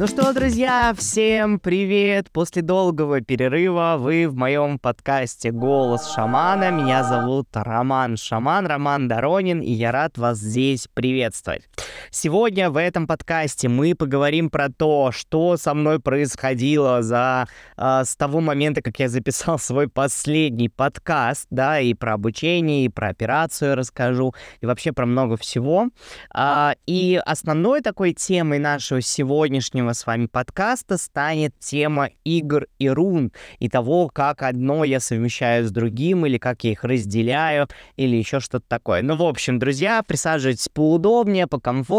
Ну что, друзья, всем привет! После долгого перерыва вы в моем подкасте «Голос шамана». Меня зовут Роман Шаман, Роман Доронин, и я рад вас здесь приветствовать. Сегодня в этом подкасте мы поговорим про то, что со мной происходило за э, с того момента, как я записал свой последний подкаст, да, и про обучение, и про операцию расскажу, и вообще про много всего. А, и основной такой темой нашего сегодняшнего с вами подкаста станет тема игр и рун, и того, как одно я совмещаю с другим, или как я их разделяю, или еще что-то такое. Ну, в общем, друзья, присаживайтесь поудобнее, покомфортнее.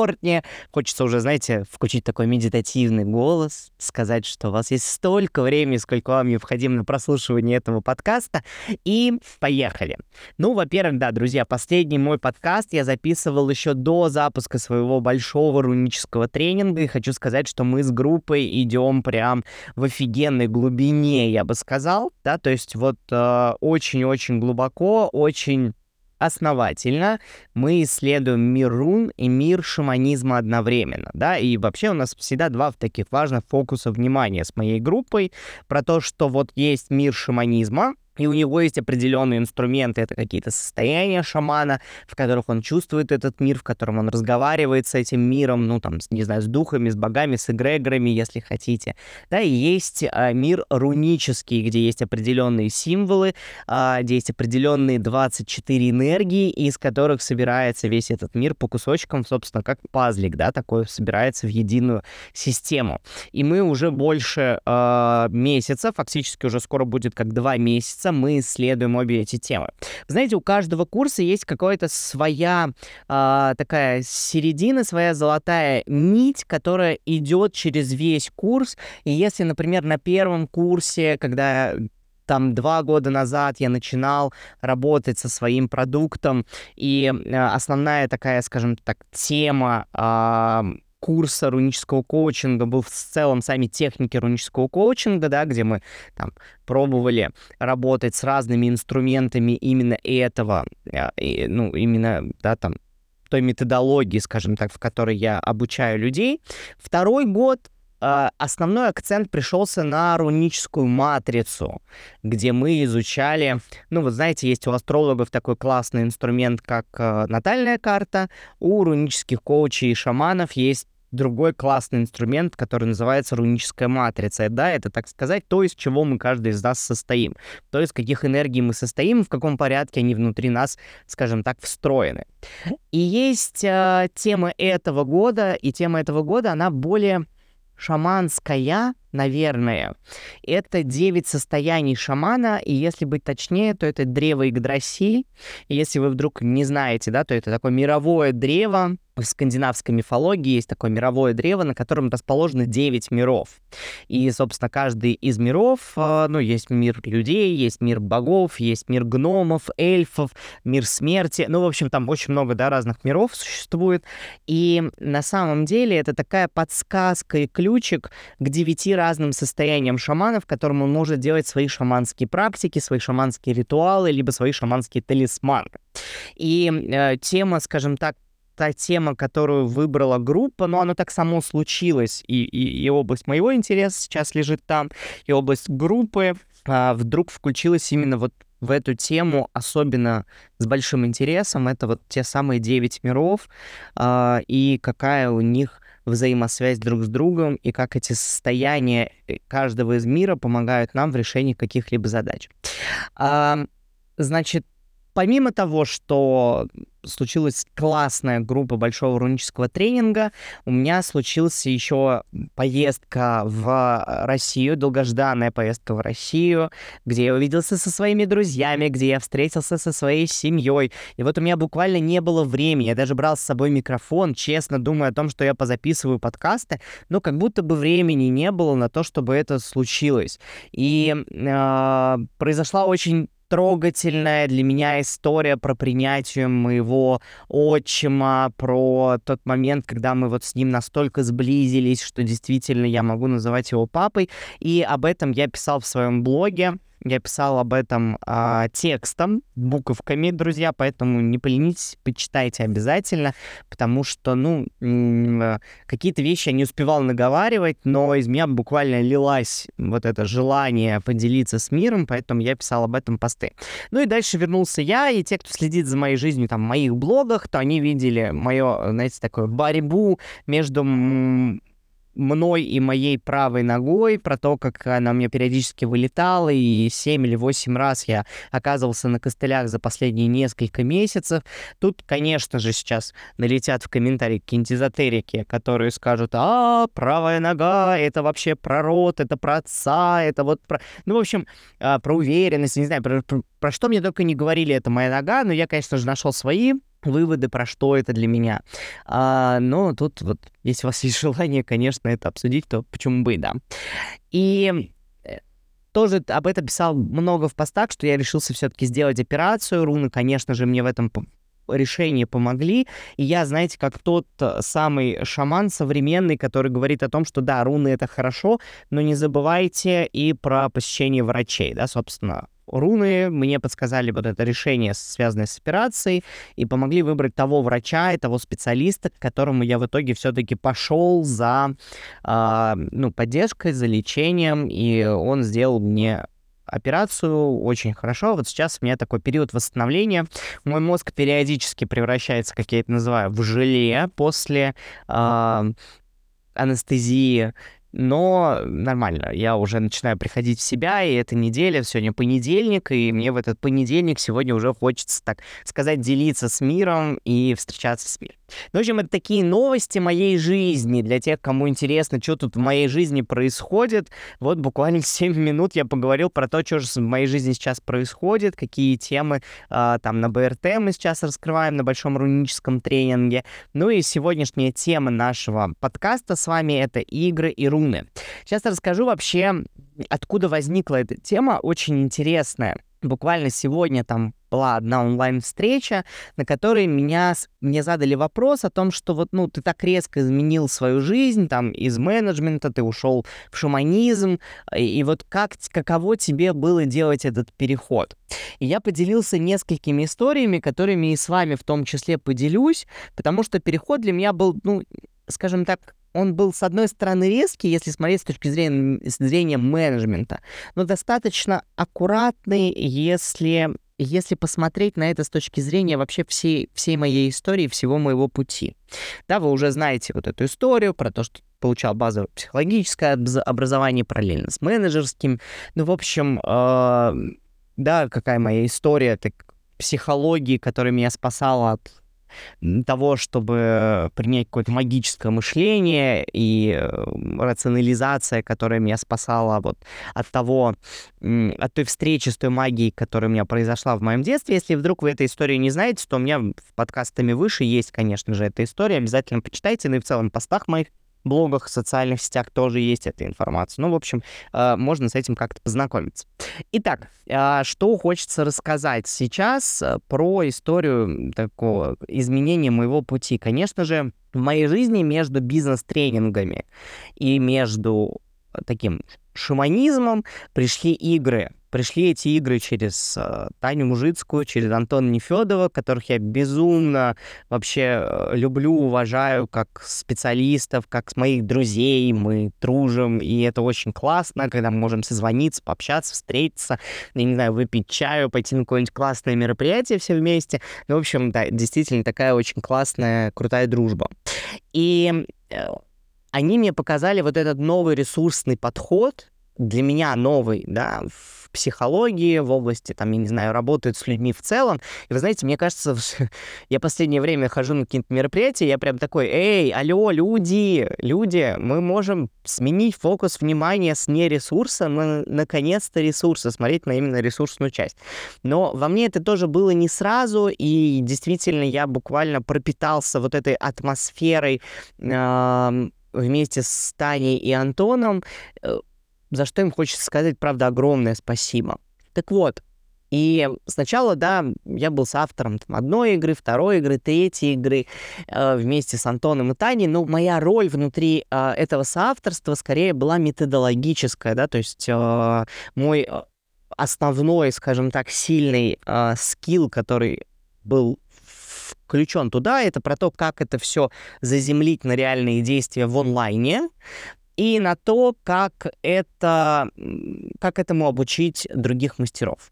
Хочется уже, знаете, включить такой медитативный голос, сказать, что у вас есть столько времени, сколько вам необходимо на прослушивание этого подкаста, и поехали. Ну, во-первых, да, друзья, последний мой подкаст я записывал еще до запуска своего большого рунического тренинга, и хочу сказать, что мы с группой идем прям в офигенной глубине, я бы сказал, да, то есть вот э, очень-очень глубоко, очень основательно мы исследуем мир рун и мир шаманизма одновременно, да, и вообще у нас всегда два таких важных фокуса внимания с моей группой. Про то, что вот есть мир шаманизма, и у него есть определенные инструменты, это какие-то состояния шамана, в которых он чувствует этот мир, в котором он разговаривает с этим миром, ну, там, не знаю, с духами, с богами, с эгрегорами, если хотите. Да, и есть а, мир рунический, где есть определенные символы, а, где есть определенные 24 энергии, из которых собирается весь этот мир по кусочкам, собственно, как пазлик, да, такой собирается в единую систему. И мы уже больше а, месяца, фактически уже скоро будет как два месяца, месяца мы исследуем обе эти темы. Знаете, у каждого курса есть какая-то своя э, такая середина, своя золотая нить, которая идет через весь курс. И если, например, на первом курсе, когда там два года назад я начинал работать со своим продуктом, и э, основная такая, скажем так, тема э, курса рунического коучинга был в целом сами техники рунического коучинга, да, где мы там пробовали работать с разными инструментами именно этого, а, и, ну, именно, да, там, той методологии, скажем так, в которой я обучаю людей. Второй год а, основной акцент пришелся на руническую матрицу, где мы изучали, ну, вот знаете, есть у астрологов такой классный инструмент, как э, натальная карта, у рунических коучей и шаманов есть другой классный инструмент, который называется руническая матрица. Да, это, так сказать, то, из чего мы каждый из нас состоим. То, из каких энергий мы состоим, в каком порядке они внутри нас, скажем так, встроены. И есть э, тема этого года, и тема этого года, она более шаманская, наверное. Это 9 состояний шамана, и если быть точнее, то это древо Игдрасиль. И если вы вдруг не знаете, да, то это такое мировое древо, в скандинавской мифологии есть такое мировое древо, на котором расположены 9 миров. И, собственно, каждый из миров, а, ну, есть мир людей, есть мир богов, есть мир гномов, эльфов, мир смерти. Ну, в общем, там очень много, да, разных миров существует. И на самом деле это такая подсказка и ключик к девяти разным состояниям шаманов, которым он может делать свои шаманские практики, свои шаманские ритуалы, либо свои шаманские талисманы. И э, тема, скажем так, та тема, которую выбрала группа, но оно так само случилось, и, и, и область моего интереса сейчас лежит там, и область группы а, вдруг включилась именно вот в эту тему, особенно с большим интересом, это вот те самые девять миров, а, и какая у них взаимосвязь друг с другом, и как эти состояния э, каждого из мира помогают нам в решении каких-либо задач. А, значит, помимо того, что случилась классная группа большого рунического тренинга, у меня случилась еще поездка в Россию, долгожданная поездка в Россию, где я увиделся со своими друзьями, где я встретился со своей семьей. И вот у меня буквально не было времени. Я даже брал с собой микрофон, честно думая о том, что я позаписываю подкасты, но как будто бы времени не было на то, чтобы это случилось. И э, произошла очень трогательная для меня история про принятие моего отчима, про тот момент, когда мы вот с ним настолько сблизились, что действительно я могу называть его папой. И об этом я писал в своем блоге Я писал об этом а, текстом, буковками, друзья, поэтому не поленитесь, почитайте обязательно, потому что, ну, какие-то вещи я не успевал наговаривать, но из меня буквально лилась вот это желание поделиться с миром, поэтому я писал об этом посты. Ну и дальше вернулся я, и те, кто следит за моей жизнью там в моих блогах, то они видели мое, знаете, такое борьбу между мной и моей правой ногой, про то, как она мне периодически вылетала, и 7 или 8 раз я оказывался на костылях за последние несколько месяцев. Тут, конечно же, сейчас налетят в комментарии какие-нибудь эзотерики, которые скажут, а, правая нога, это вообще про рот, это про отца, это вот про... Ну, в общем, а, про уверенность, не знаю, про, про, про что мне только не говорили, это моя нога, но я, конечно же, нашел свои выводы, про что это для меня. А, но тут вот, если у вас есть желание, конечно, это обсудить, то почему бы и да. И э, тоже об этом писал много в постах, что я решился все-таки сделать операцию. Руны, конечно же, мне в этом решении помогли. И я, знаете, как тот э, самый шаман современный, который говорит о том, что да, руны это хорошо, но не забывайте и про посещение врачей, да, собственно, руны мне подсказали вот это решение, связанное с операцией, и помогли выбрать того врача и того специалиста, к которому я в итоге все-таки пошел за э, ну, поддержкой, за лечением, и он сделал мне операцию очень хорошо. Вот сейчас у меня такой период восстановления. Мой мозг периодически превращается, как я это называю, в желе после э, анестезии но нормально, я уже начинаю приходить в себя, и это неделя, сегодня понедельник, и мне в этот понедельник сегодня уже хочется, так сказать, делиться с миром и встречаться с миром. Ну, в общем, это такие новости моей жизни. Для тех, кому интересно, что тут в моей жизни происходит. Вот буквально 7 минут я поговорил про то, что же в моей жизни сейчас происходит, какие темы э, там на БРТ мы сейчас раскрываем на большом руническом тренинге. Ну и сегодняшняя тема нашего подкаста с вами — это игры и руны. Сейчас расскажу вообще, откуда возникла эта тема, очень интересная. Буквально сегодня там была одна онлайн-встреча, на которой меня, мне задали вопрос о том, что вот, ну, ты так резко изменил свою жизнь, там, из менеджмента ты ушел в шаманизм, и, и вот как, каково тебе было делать этот переход? И я поделился несколькими историями, которыми и с вами в том числе поделюсь, потому что переход для меня был, ну, скажем так, он был, с одной стороны, резкий, если смотреть с точки зрения, с зрения менеджмента, но достаточно аккуратный, если если посмотреть на это с точки зрения вообще всей, всей моей истории, всего моего пути. Да, вы уже знаете вот эту историю про то, что получал базовое психологическое образование параллельно с менеджерским. Ну, в общем, э, да, какая моя история, так психологии, которая меня спасала от того, чтобы принять какое-то магическое мышление и э, рационализация, которая меня спасала вот от того, от той встречи с той магией, которая у меня произошла в моем детстве. Если вдруг вы этой истории не знаете, то у меня в подкастами выше есть, конечно же, эта история. Обязательно почитайте, ну и в целом постах моих блогах, социальных сетях тоже есть эта информация. Ну, в общем, э, можно с этим как-то познакомиться. Итак, э, что хочется рассказать сейчас э, про историю такого изменения моего пути. Конечно же, в моей жизни между бизнес-тренингами и между таким шаманизмом пришли игры пришли эти игры через э, Таню Мужицкую, через Антона Нефедова, которых я безумно вообще э, люблю, уважаю как специалистов, как моих друзей, мы дружим, и это очень классно, когда мы можем созвониться, пообщаться, встретиться, я не знаю, выпить чаю, пойти на какое-нибудь классное мероприятие все вместе. Ну, в общем, да, действительно такая очень классная, крутая дружба. И э, они мне показали вот этот новый ресурсный подход, для меня новый, да, в психологии, в области, там, я не знаю, работают с людьми в целом. И вы знаете, мне кажется, я последнее время хожу на какие-то мероприятия, я прям такой, эй, алло, люди, люди, мы можем сменить фокус внимания с не ресурса на, наконец-то, ресурса, смотреть на именно ресурсную часть. Но во мне это тоже было не сразу, и действительно я буквально пропитался вот этой атмосферой э, вместе с Таней и Антоном, э, за что им хочется сказать, правда, огромное спасибо. Так вот, и сначала, да, я был с автором там, одной игры, второй игры, третьей игры э, вместе с Антоном и Таней, но моя роль внутри э, этого соавторства скорее была методологическая, да, то есть э, мой основной, скажем так, сильный э, скилл, который был включен туда, это про то, как это все заземлить на реальные действия в онлайне, и на то, как это, как этому обучить других мастеров.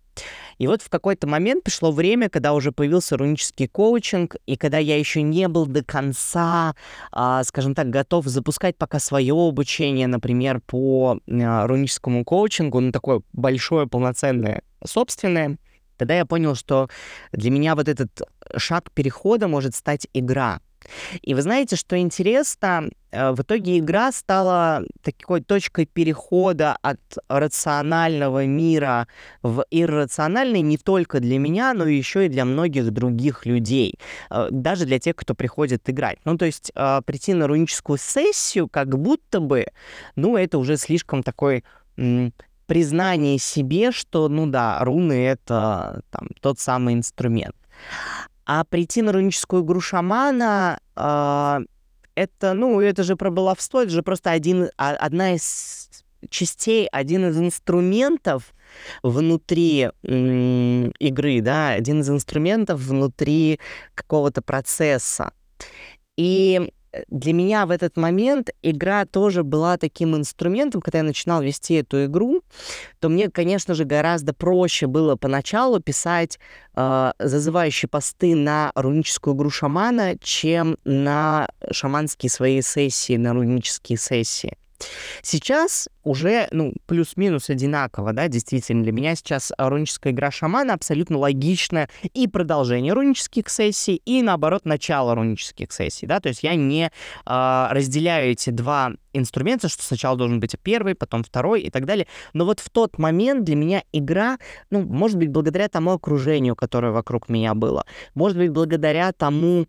И вот в какой-то момент пришло время, когда уже появился рунический коучинг, и когда я еще не был до конца, а, скажем так, готов запускать пока свое обучение, например, по а, руническому коучингу, ну, такое большое, полноценное, собственное, тогда я понял, что для меня вот этот шаг перехода может стать игра. И вы знаете, что интересно, э, в итоге игра стала такой точкой перехода от рационального мира в иррациональный не только для меня, но еще и для многих других людей, э, даже для тех, кто приходит играть. Ну, то есть э, прийти на руническую сессию как будто бы, ну, это уже слишком такой признание себе, что, ну да, руны — это там, тот самый инструмент. А прийти на руническую игру шамана э, это, ну, это же про баловство, это же просто один, а, одна из частей, один из инструментов внутри игры, да, один из инструментов внутри какого-то процесса. И для меня в этот момент игра тоже была таким инструментом, когда я начинал вести эту игру, то мне, конечно же, гораздо проще было поначалу писать э, зазывающие посты на руническую игру шамана, чем на шаманские свои сессии, на рунические сессии. Сейчас уже, ну, плюс-минус одинаково, да, действительно, для меня сейчас руническая игра шамана абсолютно логичная и продолжение рунических сессий, и, наоборот, начало рунических сессий, да, то есть я не э, разделяю эти два инструмента, что сначала должен быть первый, потом второй и так далее, но вот в тот момент для меня игра, ну, может быть, благодаря тому окружению, которое вокруг меня было, может быть, благодаря тому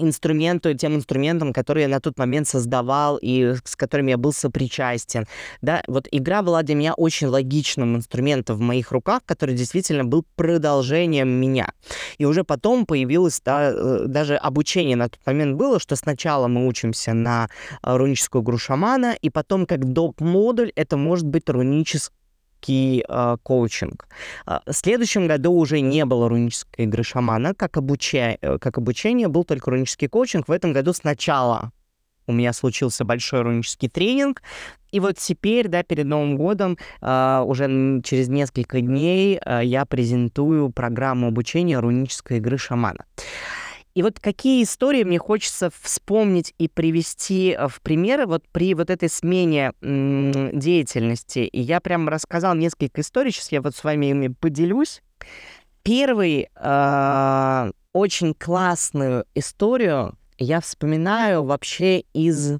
инструменту, тем инструментам, которые я на тот момент создавал и с которыми я был сопричастен. Да, вот игра была для меня очень логичным инструментом в моих руках, который действительно был продолжением меня. И уже потом появилось да, э, даже обучение на тот момент было, что сначала мы учимся на э, руническую игру шамана, и потом как доп. модуль это может быть рунический рунический э, коучинг. А, в следующем году уже не было рунической игры шамана, как, обуча... Э, как обучение, был только рунический коучинг. В этом году сначала у меня случился большой рунический тренинг, и вот теперь, да, перед Новым годом, э, уже через несколько дней э, я презентую программу обучения рунической игры шамана. И вот какие истории мне хочется вспомнить и привести э, в примеры вот при вот этой смене деятельности. И я прям рассказал несколько историй, сейчас я вот с вами ими поделюсь. Первый э, очень классную историю я вспоминаю вообще из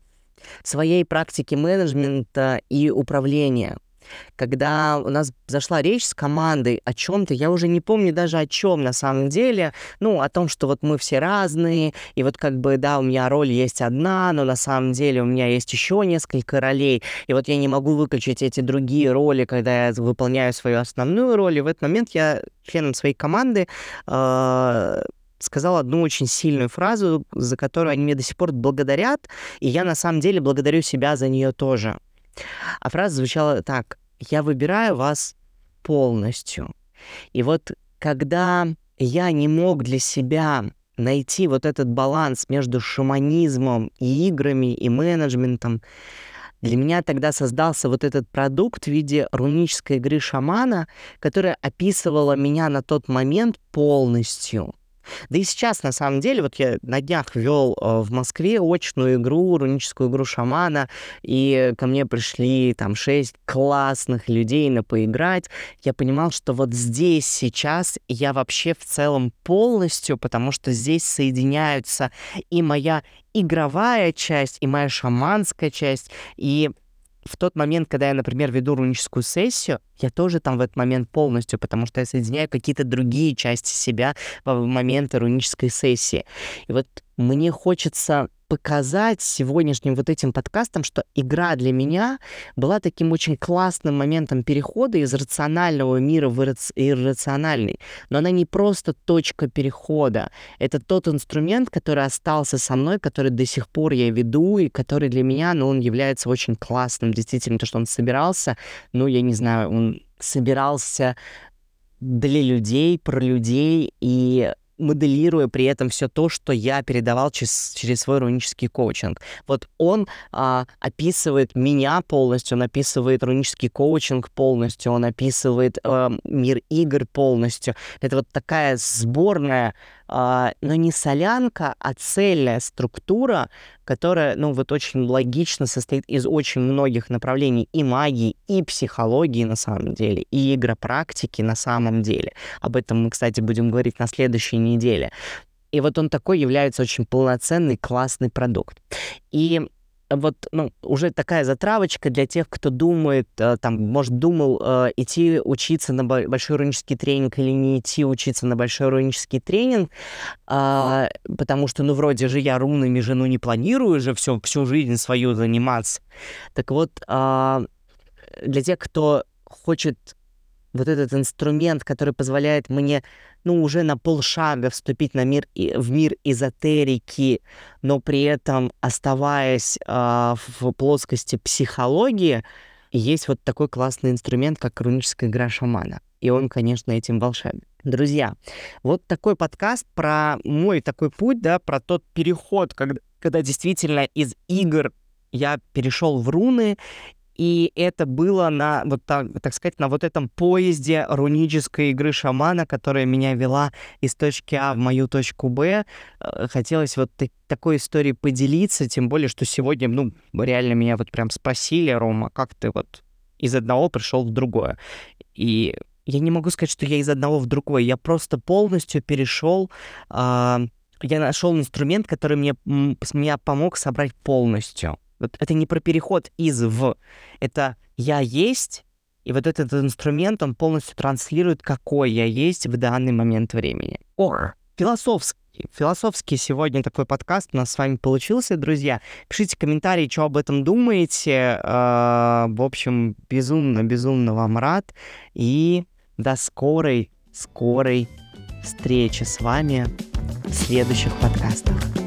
своей практики менеджмента и управления когда у нас зашла речь с командой о чем-то, я уже не помню даже о чем на самом деле, ну, о том, что вот мы все разные, и вот как бы, да, у меня роль есть одна, но на самом деле у меня есть еще несколько ролей, и вот я не могу выключить эти другие роли, когда я выполняю свою основную роль, и в этот момент я членом своей команды э сказал одну очень сильную фразу, за которую они мне до сих пор благодарят, и я на самом деле благодарю себя за нее тоже. А фраза звучала так я выбираю вас полностью. И вот когда я не мог для себя найти вот этот баланс между шаманизмом и играми, и менеджментом, для меня тогда создался вот этот продукт в виде рунической игры шамана, которая описывала меня на тот момент полностью. Да и сейчас, на самом деле, вот я на днях вел э, в Москве очную игру, руническую игру шамана, и ко мне пришли там шесть классных людей на поиграть. Я понимал, что вот здесь сейчас я вообще в целом полностью, потому что здесь соединяются и моя игровая часть, и моя шаманская часть, и в тот момент, когда я, например, веду руническую сессию, я тоже там в этот момент полностью, потому что я соединяю какие-то другие части себя в моменты рунической сессии. И вот мне хочется показать сегодняшним вот этим подкастом, что игра для меня была таким очень классным моментом перехода из рационального мира в иррациональный. Но она не просто точка перехода. Это тот инструмент, который остался со мной, который до сих пор я веду, и который для меня, ну, он является очень классным. Действительно, то, что он собирался, ну, я не знаю, он собирался для людей, про людей и моделируя при этом все то, что я передавал через, через свой рунический коучинг. Вот он а, описывает меня полностью, он описывает рунический коучинг полностью, он описывает а, мир игр полностью. Это вот такая сборная а, но не солянка, а цельная структура, которая, ну, вот очень логично состоит из очень многих направлений и магии, и психологии на самом деле, и игропрактики на самом деле. Об этом мы, кстати, будем говорить на следующей неделе. И вот он такой является очень полноценный, классный продукт. И вот, ну, уже такая затравочка для тех, кто думает, э, там, может, думал э, идти учиться на большой рунический тренинг или не идти учиться на большой рунический тренинг, э, потому что, ну, вроде же я рунами жену не планирую же всю, всю жизнь свою заниматься. Так вот, э, для тех, кто хочет вот этот инструмент, который позволяет мне, ну, уже на полшага вступить на мир, в мир эзотерики, но при этом оставаясь э, в плоскости психологии, есть вот такой классный инструмент, как руническая игра шамана. И он, конечно, этим волшебен. Друзья, вот такой подкаст про мой такой путь, да, про тот переход, когда, когда действительно из игр я перешел в руны, и это было на, вот так, так сказать, на вот этом поезде рунической игры шамана, которая меня вела из точки А в мою точку Б. Э, хотелось вот такой историей поделиться, тем более, что сегодня, ну, реально меня вот прям спасили, Рома, как ты вот из одного пришел в другое. И я не могу сказать, что я из одного в другое, я просто полностью перешел, э, я нашел инструмент, который мне, меня помог собрать полностью. Вот это не про переход из в. Это я есть, и вот этот инструмент, он полностью транслирует, какой я есть в данный момент времени. Ох, философский. Философский сегодня такой подкаст у нас с вами получился, друзья. Пишите комментарии, что об этом думаете. А, в общем, безумно-безумно вам рад. И до скорой, скорой встречи с вами в следующих подкастах.